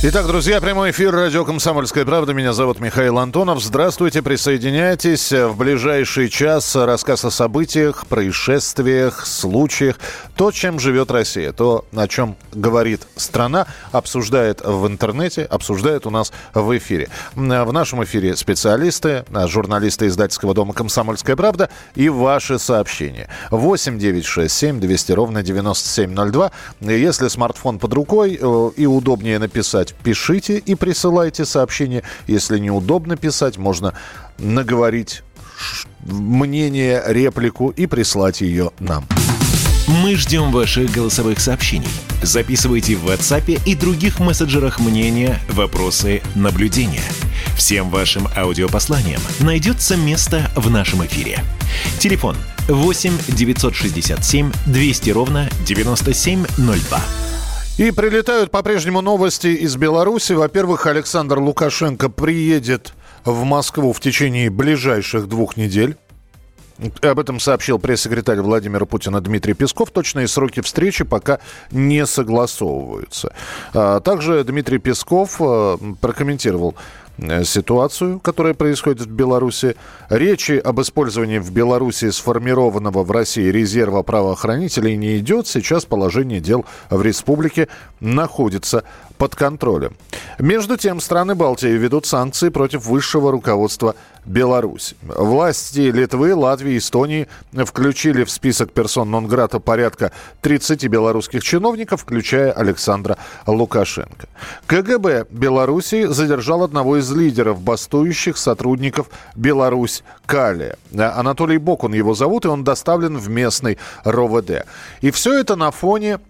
Итак, друзья, прямой эфир радио «Комсомольская правда». Меня зовут Михаил Антонов. Здравствуйте, присоединяйтесь. В ближайший час рассказ о событиях, происшествиях, случаях. То, чем живет Россия, то, о чем говорит страна, обсуждает в интернете, обсуждает у нас в эфире. В нашем эфире специалисты, журналисты издательского дома «Комсомольская правда» и ваши сообщения. 8 9 6 7 200 ровно 9702. Если смартфон под рукой э, и удобнее написать, пишите и присылайте сообщения. Если неудобно писать, можно наговорить мнение, реплику и прислать ее нам. Мы ждем ваших голосовых сообщений. Записывайте в WhatsApp и других мессенджерах мнения, вопросы, наблюдения. Всем вашим аудиопосланиям найдется место в нашем эфире. Телефон 8 967 200 ровно 9702. И прилетают по-прежнему новости из Беларуси. Во-первых, Александр Лукашенко приедет в Москву в течение ближайших двух недель. Об этом сообщил пресс-секретарь Владимира Путина Дмитрий Песков. Точные сроки встречи пока не согласовываются. А также Дмитрий Песков э, прокомментировал ситуацию, которая происходит в Беларуси. Речи об использовании в Беларуси сформированного в России резерва правоохранителей не идет. Сейчас положение дел в республике находится под контролем. Между тем, страны Балтии ведут санкции против высшего руководства Беларуси. Власти Литвы, Латвии, Эстонии включили в список персон нон-грата порядка 30 белорусских чиновников, включая Александра Лукашенко. КГБ Беларуси задержал одного из лидеров бастующих сотрудников Беларусь Калия. Анатолий Бокун его зовут, и он доставлен в местный РОВД. И все это на фоне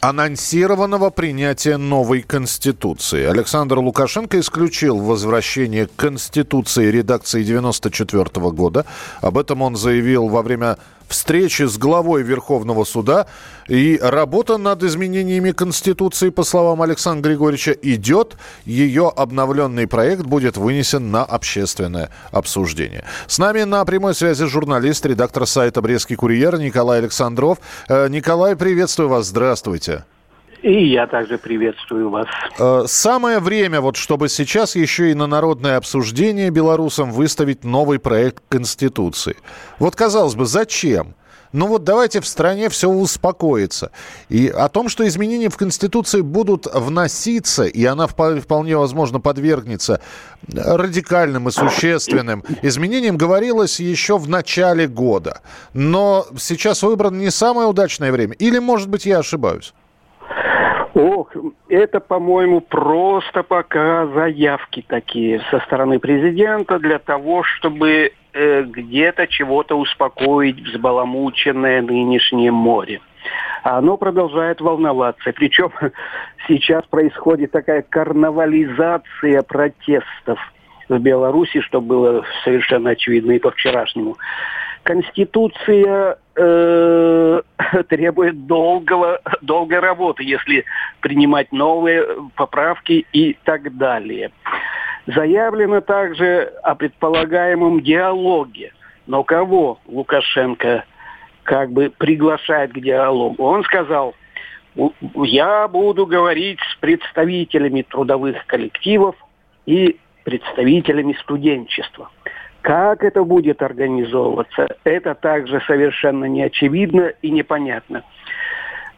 анонсированного принятия новой Конституции. Александр Лукашенко исключил возвращение Конституции редакции 1994 года. Об этом он заявил во время встречи с главой Верховного суда. И работа над изменениями Конституции, по словам Александра Григорьевича, идет. Ее обновленный проект будет вынесен на общественное обсуждение. С нами на прямой связи журналист, редактор сайта «Брестский курьер» Николай Александров. Э, Николай, приветствую вас. Здравствуйте. И я также приветствую вас. Э, самое время, вот, чтобы сейчас еще и на народное обсуждение белорусам выставить новый проект Конституции. Вот, казалось бы, зачем? Ну вот давайте в стране все успокоится. И о том, что изменения в Конституции будут вноситься, и она вполне возможно подвергнется радикальным и существенным изменениям, говорилось еще в начале года. Но сейчас выбрано не самое удачное время. Или, может быть, я ошибаюсь? Ох, это, по-моему, просто пока заявки такие со стороны президента для того, чтобы э, где-то чего-то успокоить взбаламученное нынешнее море. Оно продолжает волноваться. Причем сейчас происходит такая карнавализация протестов в Беларуси, что было совершенно очевидно и по вчерашнему. Конституция э, требует долгого, долгой работы, если принимать новые поправки и так далее. Заявлено также о предполагаемом диалоге. Но кого Лукашенко как бы приглашает к диалогу? Он сказал, я буду говорить с представителями трудовых коллективов и представителями студенчества. Как это будет организовываться, это также совершенно не очевидно и непонятно.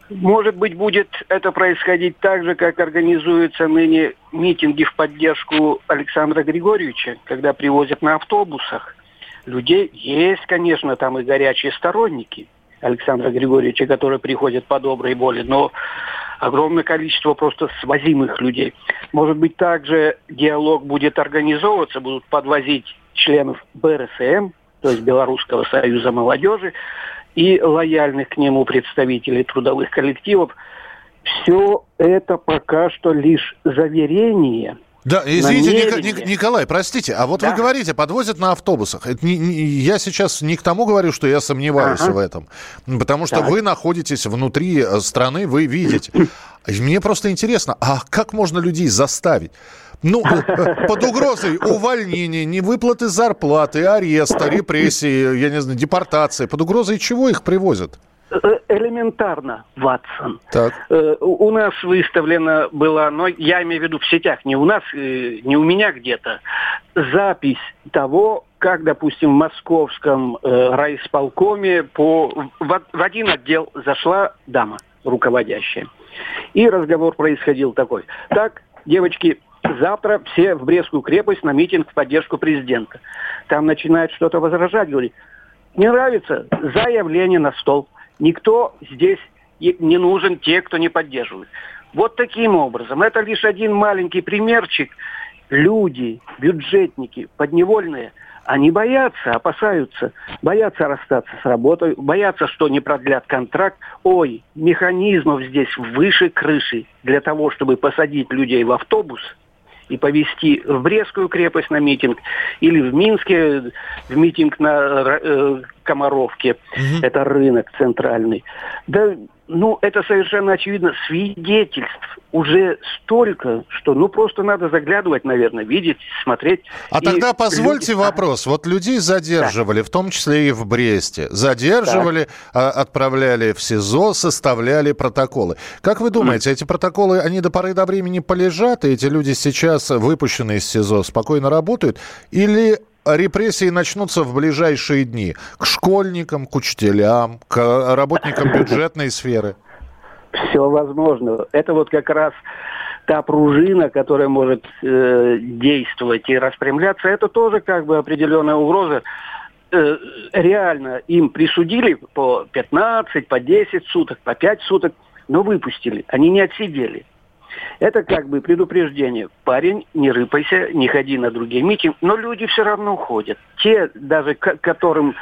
Может быть, будет это происходить так же, как организуются ныне митинги в поддержку Александра Григорьевича, когда привозят на автобусах людей. Есть, конечно, там и горячие сторонники Александра Григорьевича, которые приходят по доброй воле, но огромное количество просто свозимых людей. Может быть, также диалог будет организовываться, будут подвозить членов БРСМ, то есть Белорусского союза молодежи, и лояльных к нему представителей трудовых коллективов. Все это пока что лишь заверение, Да, извините, намерение... Николай, простите, а вот да. вы говорите, подвозят на автобусах. Это не, не, я сейчас не к тому говорю, что я сомневаюсь ага. в этом, потому что так. вы находитесь внутри э, страны, вы видите. Мне просто интересно, а как можно людей заставить? Ну, э, под угрозой увольнения, невыплаты зарплаты, ареста, репрессии, я не знаю, депортации. Под угрозой чего их привозят? Э, элементарно, Ватсон. Так. Э, у нас выставлена была, но я имею в виду в сетях, не у нас, э, не у меня где-то, запись того, как, допустим, в московском райисполкоме по, в, в один отдел зашла дама руководящая. И разговор происходил такой. Так, девочки, завтра все в Брестскую крепость на митинг в поддержку президента. Там начинает что-то возражать, говорит, не нравится, заявление на стол. Никто здесь не нужен те, кто не поддерживает. Вот таким образом. Это лишь один маленький примерчик. Люди, бюджетники, подневольные, они боятся, опасаются, боятся расстаться с работой, боятся, что не продлят контракт. Ой, механизмов здесь выше крыши для того, чтобы посадить людей в автобус – и повезти в Брестскую крепость на митинг или в Минске в митинг на э, Комаровке. Угу. Это рынок центральный. Да, ну, это совершенно очевидно свидетельств уже столько, что ну просто надо заглядывать, наверное, видеть, смотреть. А и тогда позвольте люди... вопрос. Вот людей задерживали, да. в том числе и в Бресте. Задерживали, да. отправляли в СИЗО, составляли протоколы. Как вы думаете, mm. эти протоколы, они до поры до времени полежат, и эти люди сейчас, выпущенные из СИЗО, спокойно работают? Или репрессии начнутся в ближайшие дни к школьникам, к учителям, к работникам бюджетной сферы? Все возможно. Это вот как раз та пружина, которая может э, действовать и распрямляться, это тоже как бы определенная угроза. Э, реально им присудили по 15, по 10 суток, по 5 суток, но выпустили. Они не отсидели. Это как бы предупреждение. Парень, не рыпайся, не ходи на другие митинги. Но люди все равно ходят. Те, даже которым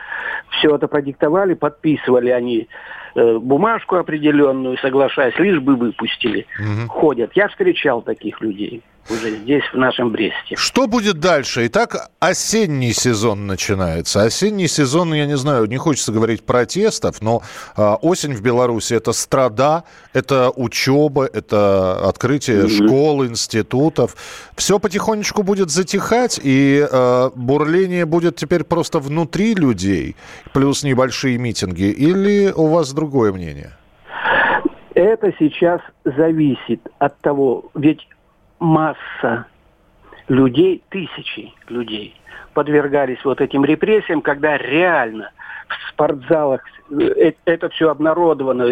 все это продиктовали, подписывали они бумажку определенную, соглашаясь, лишь бы выпустили. Угу. Ходят. Я встречал таких людей уже здесь, в нашем Бресте. Что будет дальше? Итак, осенний сезон начинается. Осенний сезон, я не знаю, не хочется говорить протестов, но э, осень в Беларуси – это страда, это учеба, это открытие mm-hmm. школ, институтов. Все потихонечку будет затихать, и э, бурление будет теперь просто внутри людей, плюс небольшие митинги. Или у вас другое мнение? Это сейчас зависит от того, ведь масса людей, тысячи людей подвергались вот этим репрессиям, когда реально в спортзалах э, это все обнародовано,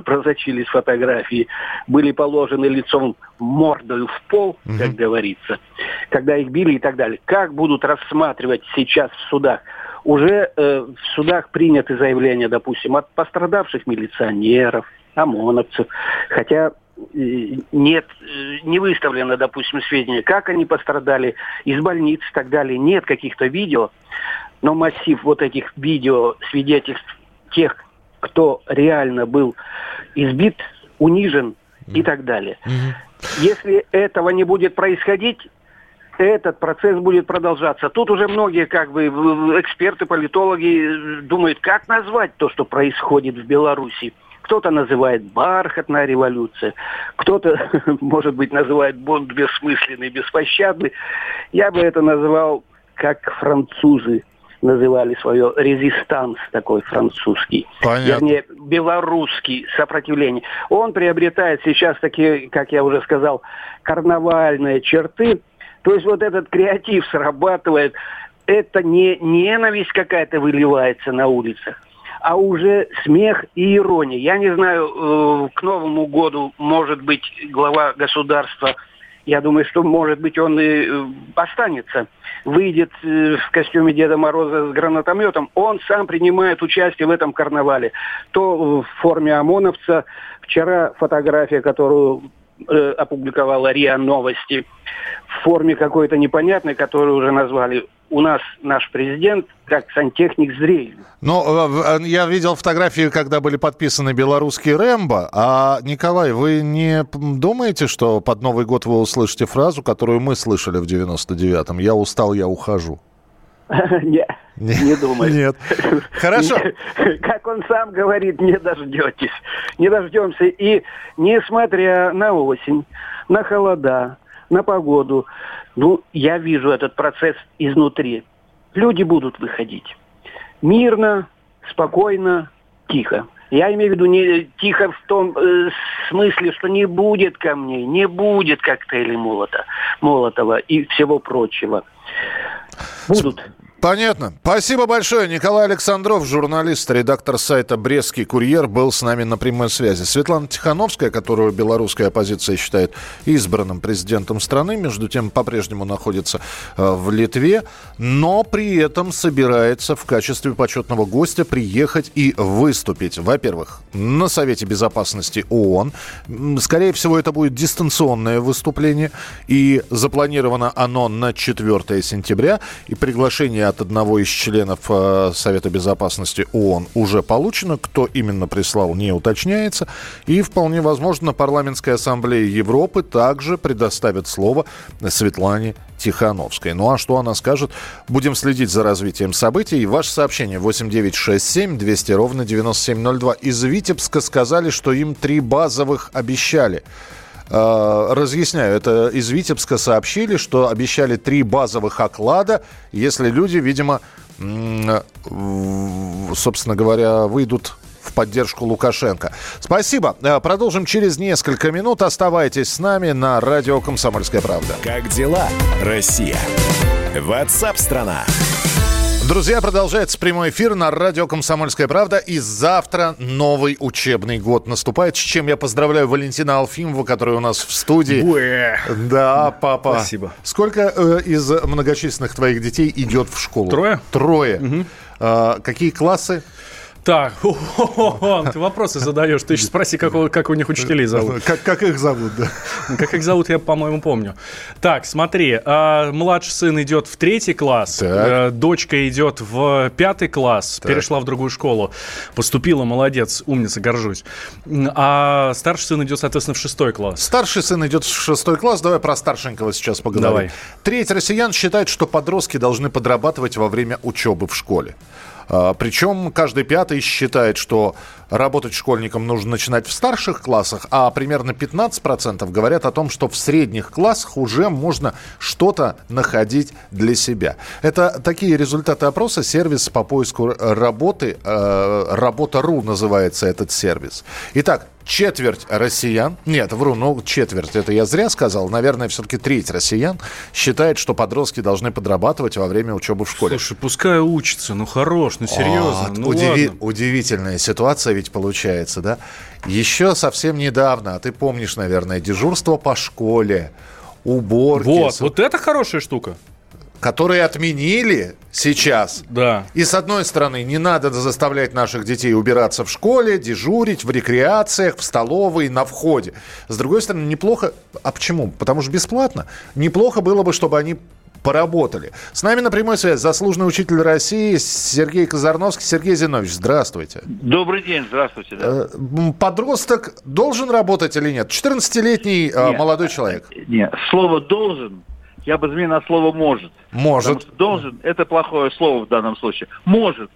прозачились фотографии, были положены лицом мордою в пол, как говорится, когда их били и так далее. Как будут рассматривать сейчас в судах? Уже э, в судах приняты заявления, допустим, от пострадавших милиционеров, ОМОНовцев, хотя нет, не выставлено, допустим, сведения, как они пострадали, из больниц и так далее. Нет каких-то видео, но массив вот этих видео свидетельств тех, кто реально был избит, унижен и так далее. Если этого не будет происходить, этот процесс будет продолжаться. Тут уже многие как бы эксперты, политологи думают, как назвать то, что происходит в Беларуси. Кто-то называет бархатная революция, кто-то, может быть, называет Бонд бессмысленный, беспощадный. Я бы это назвал, как французы называли свое резистанс такой французский, Понятно. вернее белорусский сопротивление. Он приобретает сейчас такие, как я уже сказал, карнавальные черты. То есть вот этот креатив срабатывает, это не ненависть какая-то выливается на улицах, а уже смех и ирония. Я не знаю, э, к Новому году, может быть, глава государства, я думаю, что, может быть, он и э, останется, выйдет э, в костюме Деда Мороза с гранатометом, он сам принимает участие в этом карнавале. То в форме ОМОНовца, вчера фотография, которую э, опубликовала РИА Новости в форме какой-то непонятной, которую уже назвали у нас наш президент как сантехник зрелищ. Ну, э, я видел фотографии, когда были подписаны белорусские Рэмбо. А, Николай, вы не думаете, что под Новый год вы услышите фразу, которую мы слышали в 99-м? «Я устал, я ухожу». Нет, не думаю. Нет. Хорошо. Как он сам говорит, не дождетесь. Не дождемся. И несмотря на осень, на холода, на погоду, ну, я вижу этот процесс изнутри. Люди будут выходить. Мирно, спокойно, тихо. Я имею в виду не тихо в том э, смысле, что не будет камней, не будет коктейлей молота, Молотова и всего прочего. Будут. Понятно. Спасибо большое. Николай Александров, журналист, редактор сайта «Брестский курьер», был с нами на прямой связи. Светлана Тихановская, которую белорусская оппозиция считает избранным президентом страны, между тем по-прежнему находится э, в Литве, но при этом собирается в качестве почетного гостя приехать и выступить, во-первых, на Совете Безопасности ООН. Скорее всего, это будет дистанционное выступление, и запланировано оно на 4 сентября, и приглашение от одного из членов э, Совета Безопасности ООН уже получено. Кто именно прислал, не уточняется. И вполне возможно, парламентская ассамблея Европы также предоставит слово Светлане Тихановской. Ну а что она скажет? Будем следить за развитием событий. Ваше сообщение 8967 200 ровно 9702. Из Витебска сказали, что им три базовых обещали. Э, разъясняю, это из Витебска сообщили, что обещали три базовых оклада, если люди, видимо, собственно говоря, выйдут в поддержку Лукашенко. Спасибо. Э, продолжим через несколько минут. Оставайтесь с нами на радио «Комсомольская правда». Как дела, Россия? Ватсап-страна! Друзья, продолжается прямой эфир на радио «Комсомольская правда». И завтра новый учебный год наступает, с чем я поздравляю Валентина Алфимова, который у нас в студии. Буэ. Да, папа. Спасибо. Сколько э, из многочисленных твоих детей идет в школу? Трое. Трое. Угу. А, какие классы? Так, ты вопросы задаешь. Ты еще спроси, как, как у них учителей зовут. Как, как их зовут, да. Как их зовут, я, по-моему, помню. Так, смотри, а, младший сын идет в третий класс. Э, дочка идет в пятый класс, так. перешла в другую школу, поступила, молодец, умница, горжусь. А старший сын идет, соответственно, в шестой класс. Старший сын идет в шестой класс. Давай про старшенького сейчас поговорим. Давай. Треть россиян считает, что подростки должны подрабатывать во время учебы в школе. А, Причем каждый пятый считает, что работать школьникам нужно начинать в старших классах, а примерно 15% говорят о том, что в средних классах уже можно что-то находить для себя. Это такие результаты опроса. Сервис по поиску работы, э, работа.ру называется этот сервис. Итак, четверть россиян, нет, вру, ну четверть, это я зря сказал, наверное, все-таки треть россиян считает, что подростки должны подрабатывать во время учебы в школе. Слушай, пускай учатся, ну хорош, ну серьезно, вот, ну удиви- Удивительная ситуация ведь получается, да? Еще совсем недавно, а ты помнишь, наверное, дежурство по школе, уборки. Вот, вот это хорошая штука которые отменили сейчас. Да. И с одной стороны, не надо заставлять наших детей убираться в школе, дежурить, в рекреациях, в столовой, на входе. С другой стороны, неплохо... А почему? Потому что бесплатно. Неплохо было бы, чтобы они поработали. С нами на прямой связи заслуженный учитель России Сергей Казарновский. Сергей Зинович, здравствуйте. Добрый день, здравствуйте. Да. Э, подросток должен работать или нет? 14-летний э, нет, молодой человек. Нет, слово «должен» я бы заменил на слово «может». Может. должен – это плохое слово в данном случае. Может.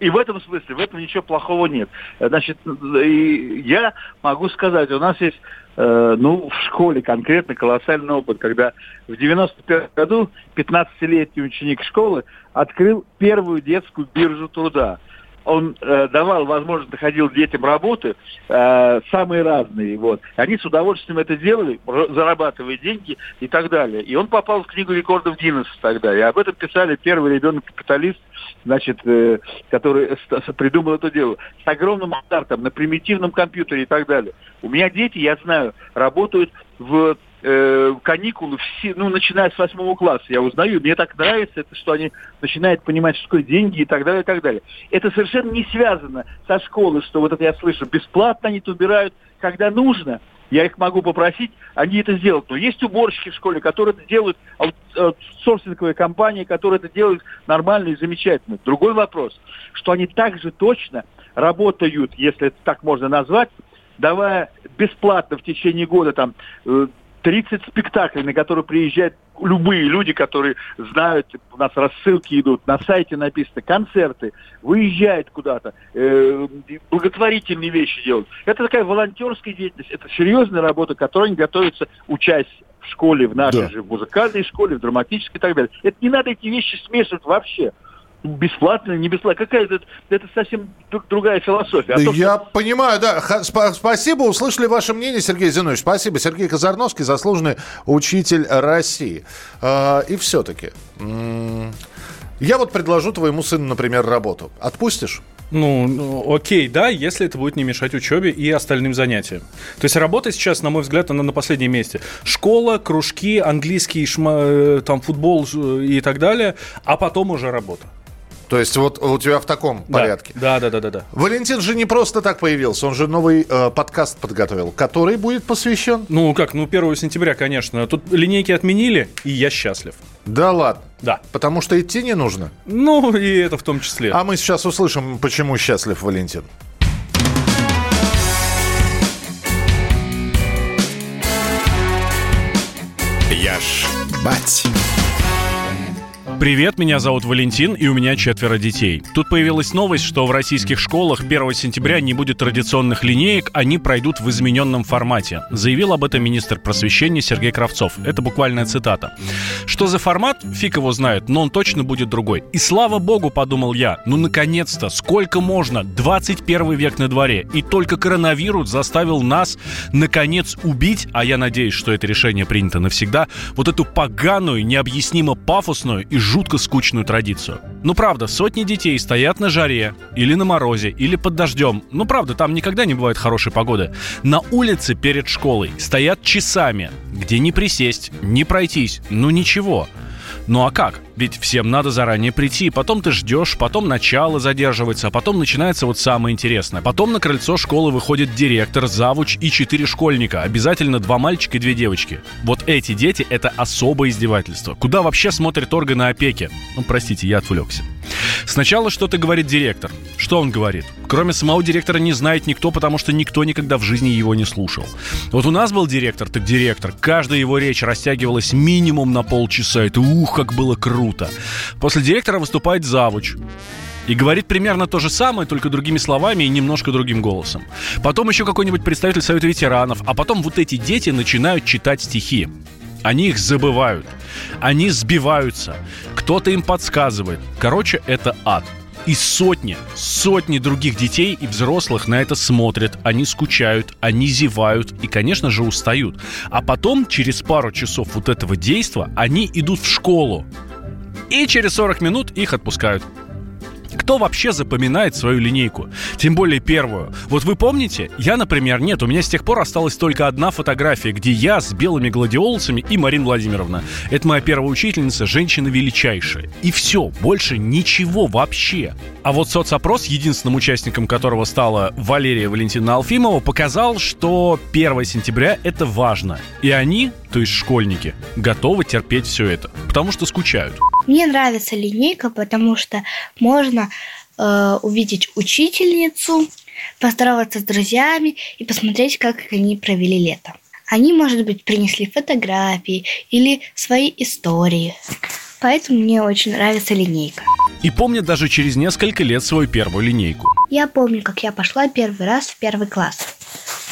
И в этом смысле, в этом ничего плохого нет. Значит, и я могу сказать, у нас есть, э, ну, в школе конкретно колоссальный опыт, когда в 95 году 15-летний ученик школы открыл первую детскую биржу труда – он э, давал возможность, находил детям работы э, самые разные. Вот. Они с удовольствием это делали, зарабатывая деньги и так далее. И он попал в книгу рекордов Гиннесса тогда. И об этом писали первый ребенок-капиталист, значит, э, который придумал это дело. С огромным азартом, на примитивном компьютере и так далее. У меня дети, я знаю, работают в э, каникулы, все, ну, начиная с восьмого класса, я узнаю, мне так нравится, это, что они начинают понимать, что такое деньги и так далее, и так далее. Это совершенно не связано со школы, что вот это я слышу, бесплатно они убирают, когда нужно, я их могу попросить, они это сделают. Но есть уборщики в школе, которые это делают, аутсорсинговые компании, которые это делают нормально и замечательно. Другой вопрос, что они также точно работают, если это так можно назвать, давая бесплатно в течение года там 30 э, спектаклей, на которые приезжают любые люди, которые знают, у нас рассылки идут, на сайте написано, концерты, выезжают куда-то, э, благотворительные вещи делают. Это такая волонтерская деятельность, это серьезная работа, которой они готовятся участь в школе, в нашей да. же в музыкальной школе, в драматической и так далее. Это не надо эти вещи смешивать вообще бесплатно, не бесплатно. Какая это, это совсем другая философия. А то, Я что... понимаю, да. Спасибо, услышали ваше мнение, Сергей Зинович. Спасибо. Сергей Казарновский, заслуженный учитель России. А, и все-таки, я вот предложу твоему сыну, например, работу. Отпустишь? Ну, ну, окей, да, если это будет не мешать учебе и остальным занятиям. То есть работа сейчас, на мой взгляд, она на последнем месте. Школа, кружки, английский, шма, э, там, футбол э, и так далее, а потом уже работа. То есть вот у тебя в таком да. порядке. Да, да, да, да, да. Валентин же не просто так появился, он же новый э, подкаст подготовил, который будет посвящен. Ну как, ну 1 сентября, конечно. Тут линейки отменили, и я счастлив. Да ладно. Да. Потому что идти не нужно. Ну, и это в том числе. А мы сейчас услышим, почему счастлив Валентин. Я ж бать. Привет, меня зовут Валентин, и у меня четверо детей. Тут появилась новость, что в российских школах 1 сентября не будет традиционных линеек, они пройдут в измененном формате. Заявил об этом министр просвещения Сергей Кравцов. Это буквальная цитата. Что за формат, фиг его знает, но он точно будет другой. И слава богу, подумал я, ну наконец-то, сколько можно, 21 век на дворе, и только коронавирус заставил нас, наконец, убить, а я надеюсь, что это решение принято навсегда, вот эту поганую, необъяснимо пафосную и жутко скучную традицию. Ну правда, сотни детей стоят на жаре, или на морозе, или под дождем. Ну правда, там никогда не бывает хорошей погоды. На улице перед школой стоят часами, где не присесть, не пройтись, ну ничего. Ну а как? Ведь всем надо заранее прийти, потом ты ждешь, потом начало задерживается, а потом начинается вот самое интересное. Потом на крыльцо школы выходит директор, завуч и четыре школьника. Обязательно два мальчика и две девочки. Вот эти дети — это особое издевательство. Куда вообще смотрят органы опеки? Ну, простите, я отвлекся. Сначала что-то говорит директор. Что он говорит? Кроме самого директора не знает никто, потому что никто никогда в жизни его не слушал. Вот у нас был директор, так директор. Каждая его речь растягивалась минимум на полчаса. Это ух, как было круто круто. После директора выступает завуч. И говорит примерно то же самое, только другими словами и немножко другим голосом. Потом еще какой-нибудь представитель Совета ветеранов, а потом вот эти дети начинают читать стихи. Они их забывают. Они сбиваются. Кто-то им подсказывает. Короче, это ад. И сотни, сотни других детей и взрослых на это смотрят, они скучают, они зевают и, конечно же, устают. А потом, через пару часов вот этого действа, они идут в школу и через 40 минут их отпускают. Кто вообще запоминает свою линейку? Тем более первую. Вот вы помните? Я, например, нет. У меня с тех пор осталась только одна фотография, где я с белыми гладиолусами и Марина Владимировна. Это моя первая учительница, женщина величайшая. И все, больше ничего вообще. А вот соцопрос, единственным участником которого стала Валерия Валентина Алфимова, показал, что 1 сентября это важно. И они, то есть школьники, готовы терпеть все это, потому что скучают. Мне нравится линейка, потому что можно э, увидеть учительницу, поздороваться с друзьями и посмотреть, как они провели лето. Они, может быть, принесли фотографии или свои истории. Поэтому мне очень нравится линейка. И помнит даже через несколько лет свою первую линейку. Я помню, как я пошла первый раз в первый класс.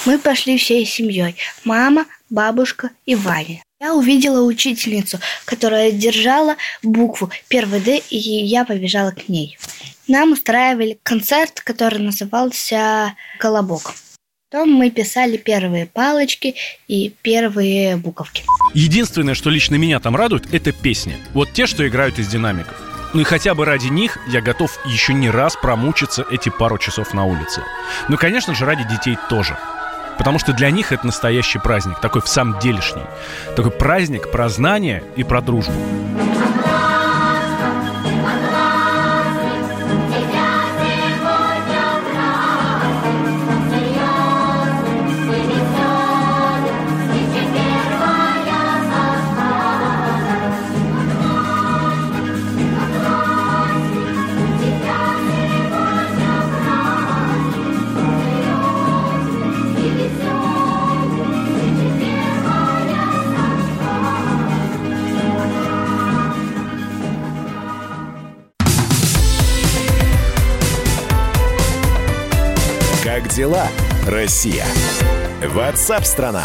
Мы пошли всей семьей. Мама, бабушка и Ваня. Я увидела учительницу, которая держала букву первый «Д», и я побежала к ней. Нам устраивали концерт, который назывался «Колобок». Потом мы писали первые палочки и первые буковки. Единственное, что лично меня там радует, это песни. Вот те, что играют из динамиков. Ну и хотя бы ради них я готов еще не раз промучиться эти пару часов на улице. Ну, конечно же, ради детей тоже. Потому что для них это настоящий праздник, такой в самом делешний. Такой праздник про знание и про дружбу. Россия? Ватсап-страна!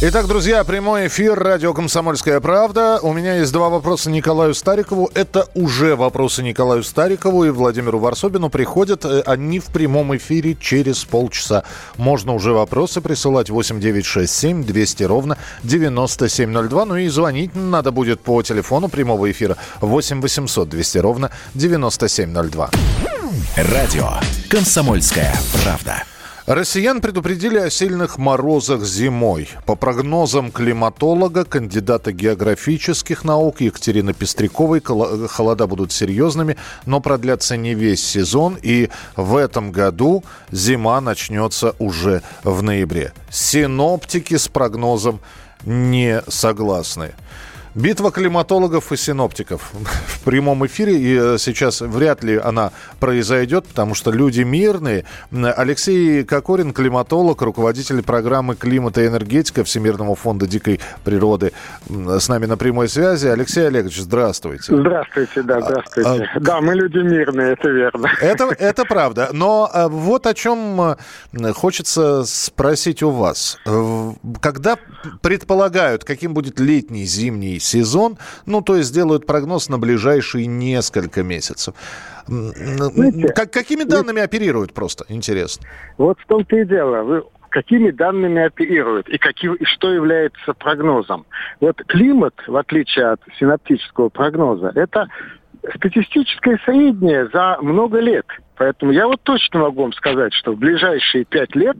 Итак, друзья, прямой эфир радио «Комсомольская правда». У меня есть два вопроса Николаю Старикову. Это уже вопросы Николаю Старикову и Владимиру Варсобину. Приходят э, они в прямом эфире через полчаса. Можно уже вопросы присылать 8967 200 ровно 9702. Ну и звонить надо будет по телефону прямого эфира 8 800 200 ровно 9702. Радио «Комсомольская правда». Россиян предупредили о сильных морозах зимой. По прогнозам климатолога, кандидата географических наук Екатерины Пестряковой, холода будут серьезными, но продлятся не весь сезон. И в этом году зима начнется уже в ноябре. Синоптики с прогнозом не согласны. Битва климатологов и синоптиков в прямом эфире. И э, сейчас вряд ли она произойдет, потому что люди мирные. Алексей Кокорин, климатолог, руководитель программы «Климата и энергетика» Всемирного фонда дикой природы, с нами на прямой связи. Алексей Олегович, здравствуйте. Здравствуйте, да, здравствуйте. А, да, мы люди мирные, это верно. Это, это правда. Но э, вот о чем э, хочется спросить у вас. Когда предполагают, каким будет летний, зимний сезон, ну, то есть делают прогноз на ближайшие несколько месяцев. Знаете, как, какими данными ведь... оперируют просто? Интересно. Вот в том-то и дело. Вы какими данными оперируют и, какие, и что является прогнозом. Вот климат, в отличие от синаптического прогноза, это статистическое среднее за много лет – Поэтому я вот точно могу вам сказать, что в ближайшие пять лет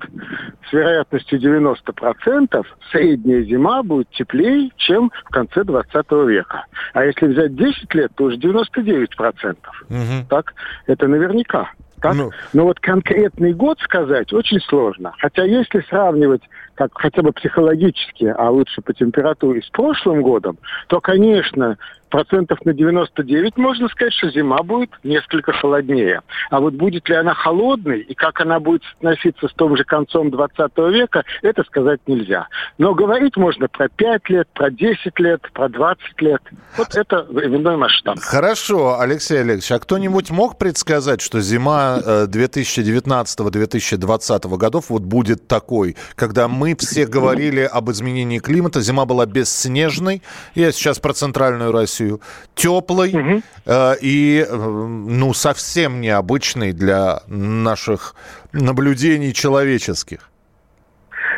с вероятностью 90% средняя зима будет теплее, чем в конце 20 века. А если взять 10 лет, то уже 99%. Угу. Так, это наверняка. Так? Ну. Но вот конкретный год сказать очень сложно. Хотя если сравнивать как хотя бы психологически, а лучше по температуре с прошлым годом, то, конечно, процентов на 99 можно сказать, что зима будет несколько холоднее. А вот будет ли она холодной и как она будет относиться с том же концом 20 века, это сказать нельзя. Но говорить можно про 5 лет, про 10 лет, про 20 лет. Вот это временной масштаб. Хорошо, Алексей Олегович, а кто-нибудь мог предсказать, что зима 2019-2020 э, годов вот будет такой, когда мы все говорили об изменении климата, зима была бесснежной, я сейчас про центральную Россию, Россию, теплой угу. э, и э, ну совсем необычной для наших наблюдений человеческих.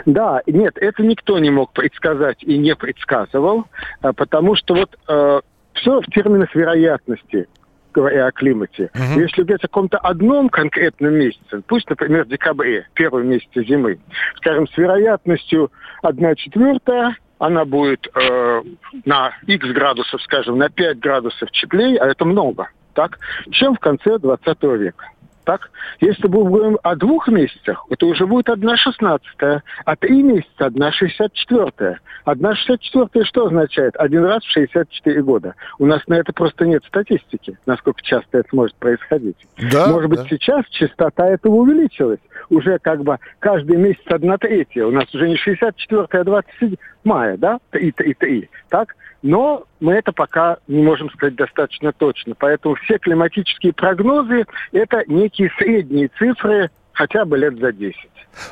Да, нет, это никто не мог предсказать и не предсказывал, э, потому что вот э, все в терминах вероятности говоря о климате. Uh-huh. Если говорить о каком-то одном конкретном месяце, пусть, например, в декабре, первом месяце зимы, скажем, с вероятностью 1 четвертая, она будет э, на x градусов, скажем, на 5 градусов теплее, а это много, так, чем в конце 20 века. Так? Если мы говорим о двух месяцах, это уже будет одна шестнадцатая, а три месяца одна шестьдесят четвертая. Одна шестьдесят четвертая что означает? Один раз в 64 года. У нас на это просто нет статистики, насколько часто это может происходить. Да, Может быть, да. сейчас частота этого увеличилась. Уже как бы каждый месяц одна третья. У нас уже не 64 а 27 мая, да? Три, три, три. Так? Но мы это пока не можем сказать достаточно точно. Поэтому все климатические прогнозы – это некие средние цифры хотя бы лет за 10.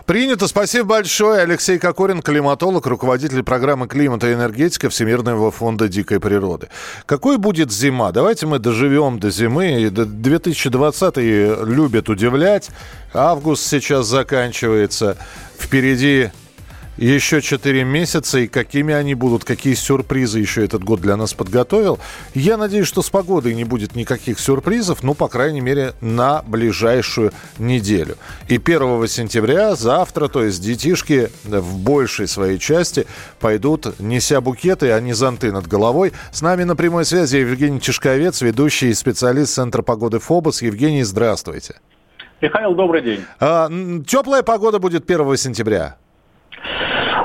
Принято. Спасибо большое. Алексей Кокорин, климатолог, руководитель программы «Климата и энергетика» Всемирного фонда дикой природы. Какой будет зима? Давайте мы доживем до зимы. 2020 любят удивлять. Август сейчас заканчивается. Впереди еще 4 месяца, и какими они будут, какие сюрпризы еще этот год для нас подготовил. Я надеюсь, что с погодой не будет никаких сюрпризов, ну, по крайней мере, на ближайшую неделю. И 1 сентября, завтра, то есть детишки в большей своей части пойдут, неся букеты, а не зонты над головой. С нами на прямой связи Евгений Чешковец, ведущий и специалист Центра погоды ФОБОС. Евгений, здравствуйте. Михаил, добрый день. А, теплая погода будет 1 сентября.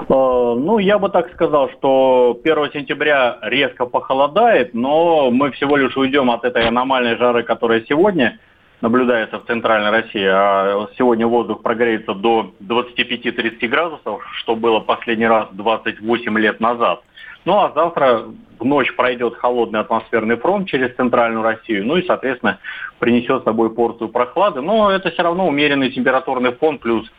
Э, ну, я бы так сказал, что 1 сентября резко похолодает, но мы всего лишь уйдем от этой аномальной жары, которая сегодня наблюдается в центральной России. А сегодня воздух прогреется до 25-30 градусов, что было последний раз 28 лет назад. Ну а завтра в ночь пройдет холодный атмосферный фронт через центральную Россию, ну и, соответственно, принесет с собой порцию прохлады. Но это все равно умеренный температурный фон плюс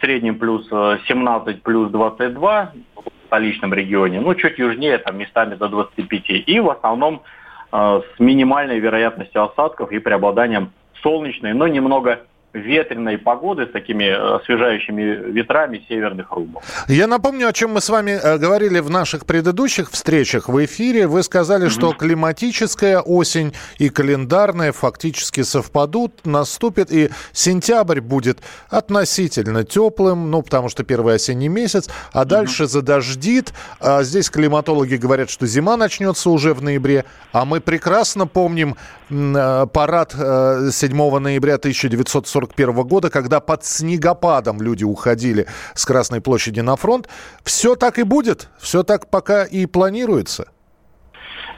в среднем плюс 17, э, плюс 22 в столичном регионе, ну, чуть южнее, там, местами до 25. И в основном э, с минимальной вероятностью осадков и преобладанием солнечной, но немного ветреной погоды с такими э, освежающими ветрами северных рубов. Я напомню, о чем мы с вами э, говорили в наших предыдущих встречах в эфире. Вы сказали, mm-hmm. что климатическая осень и календарная фактически совпадут, наступит, и сентябрь будет относительно теплым, ну, потому что первый осенний месяц, а mm-hmm. дальше задождит. А здесь климатологи говорят, что зима начнется уже в ноябре, а мы прекрасно помним э, парад 7 ноября 1940 1941 года, когда под снегопадом люди уходили с Красной площади на фронт. Все так и будет, все так пока и планируется.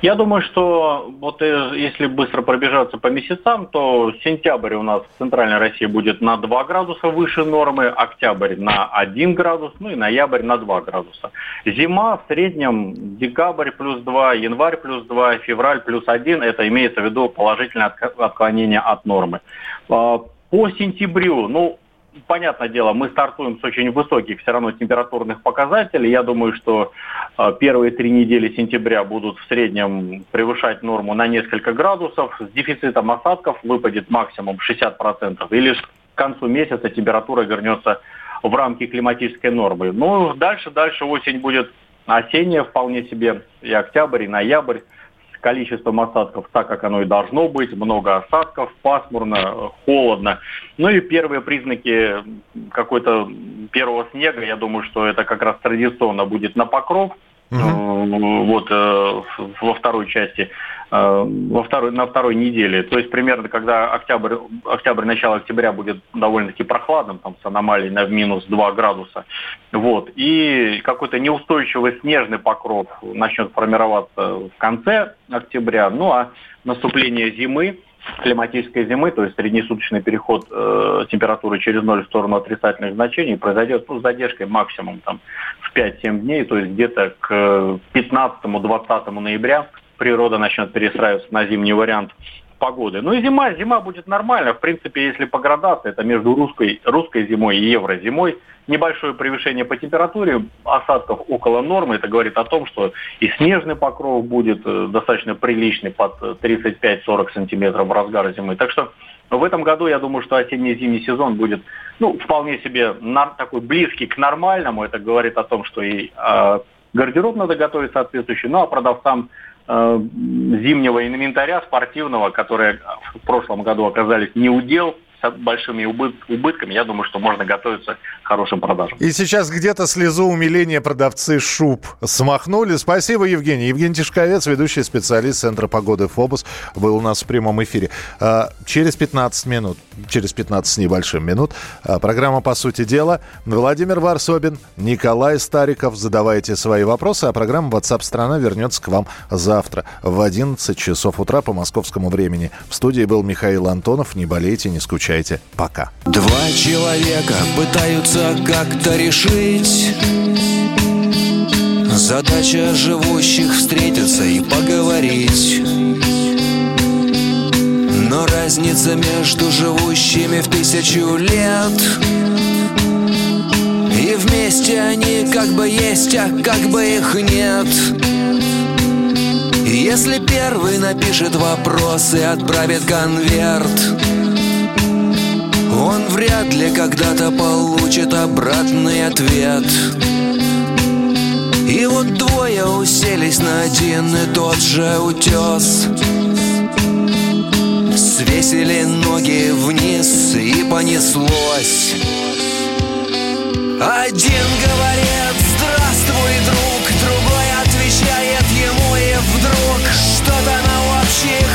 Я думаю, что вот э, если быстро пробежаться по месяцам, то сентябрь у нас в Центральной России будет на 2 градуса выше нормы, октябрь на 1 градус, ну и ноябрь на 2 градуса. Зима в среднем декабрь плюс 2, январь плюс 2, февраль плюс 1, это имеется в виду положительное отклонение от нормы. По сентябрю, ну, понятное дело, мы стартуем с очень высоких все равно температурных показателей. Я думаю, что э, первые три недели сентября будут в среднем превышать норму на несколько градусов. С дефицитом осадков выпадет максимум 60%. И лишь к концу месяца температура вернется в рамки климатической нормы. Ну, дальше, дальше осень будет осенняя вполне себе, и октябрь, и ноябрь количеством осадков так, как оно и должно быть. Много осадков, пасмурно, холодно. Ну и первые признаки какой-то первого снега, я думаю, что это как раз традиционно будет на покров. Угу. Вот э, во второй части, э, во второй, на второй неделе. То есть примерно, когда октябрь, октябрь, начало октября будет довольно-таки прохладным, там с аномалией на минус 2 градуса. Вот. И какой-то неустойчивый снежный покров начнет формироваться в конце октября. Ну а наступление зимы, климатической зимы, то есть среднесуточный переход э, температуры через ноль в сторону отрицательных значений произойдет ну, с задержкой максимум там, в 5-7 дней, то есть где-то к 15-20 ноября природа начнет перестраиваться на зимний вариант погоды. Ну и зима, зима будет нормально. В принципе, если по градации, это между русской, русской зимой и еврозимой небольшое превышение по температуре, осадков около нормы. Это говорит о том, что и снежный покров будет э, достаточно приличный под 35-40 сантиметров в разгар зимы. Так что в этом году я думаю, что осенне-зимний сезон будет ну, вполне себе такой близкий к нормальному. Это говорит о том, что и э, гардероб надо готовить соответствующий, ну а продавцам э, зимнего инвентаря спортивного, которые в прошлом году оказались не удел, большими убытками, я думаю, что можно готовиться к хорошим продажам. И сейчас где-то слезу умиления продавцы шуб смахнули. Спасибо, Евгений. Евгений Тишковец, ведущий специалист Центра погоды ФОБУС, был у нас в прямом эфире. А, через 15 минут, через 15 с небольшим минут, а, программа «По сути дела». Владимир Варсобин, Николай Стариков. Задавайте свои вопросы, а программа WhatsApp страна вернется к вам завтра в 11 часов утра по московскому времени. В студии был Михаил Антонов. Не болейте, не скучайте Включайте. Пока. Два человека пытаются как-то решить Задача живущих встретиться и поговорить Но разница между живущими в тысячу лет И вместе они как бы есть, а как бы их нет Если первый напишет вопрос и отправит конверт он вряд ли когда-то получит обратный ответ. И вот двое уселись на один и тот же утес. Свесили ноги вниз и понеслось. Один говорит «Здравствуй, друг», другой отвечает ему и вдруг Что-то на общих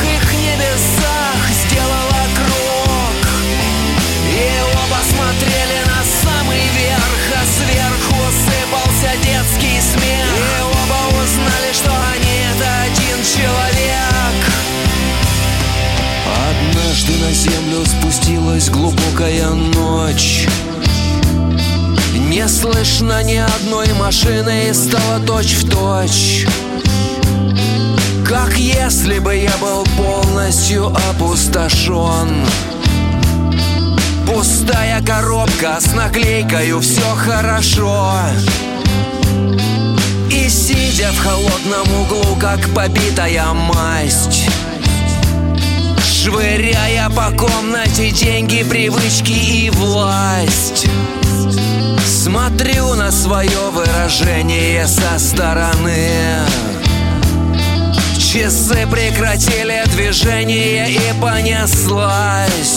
слышно ни одной машины и стало точь в точь. Как если бы я был полностью опустошен Пустая коробка с наклейкою «Все хорошо» И сидя в холодном углу, как побитая масть Швыряя по комнате деньги, привычки и власть Смотрю на свое выражение со стороны. Часы прекратили движение и понеслась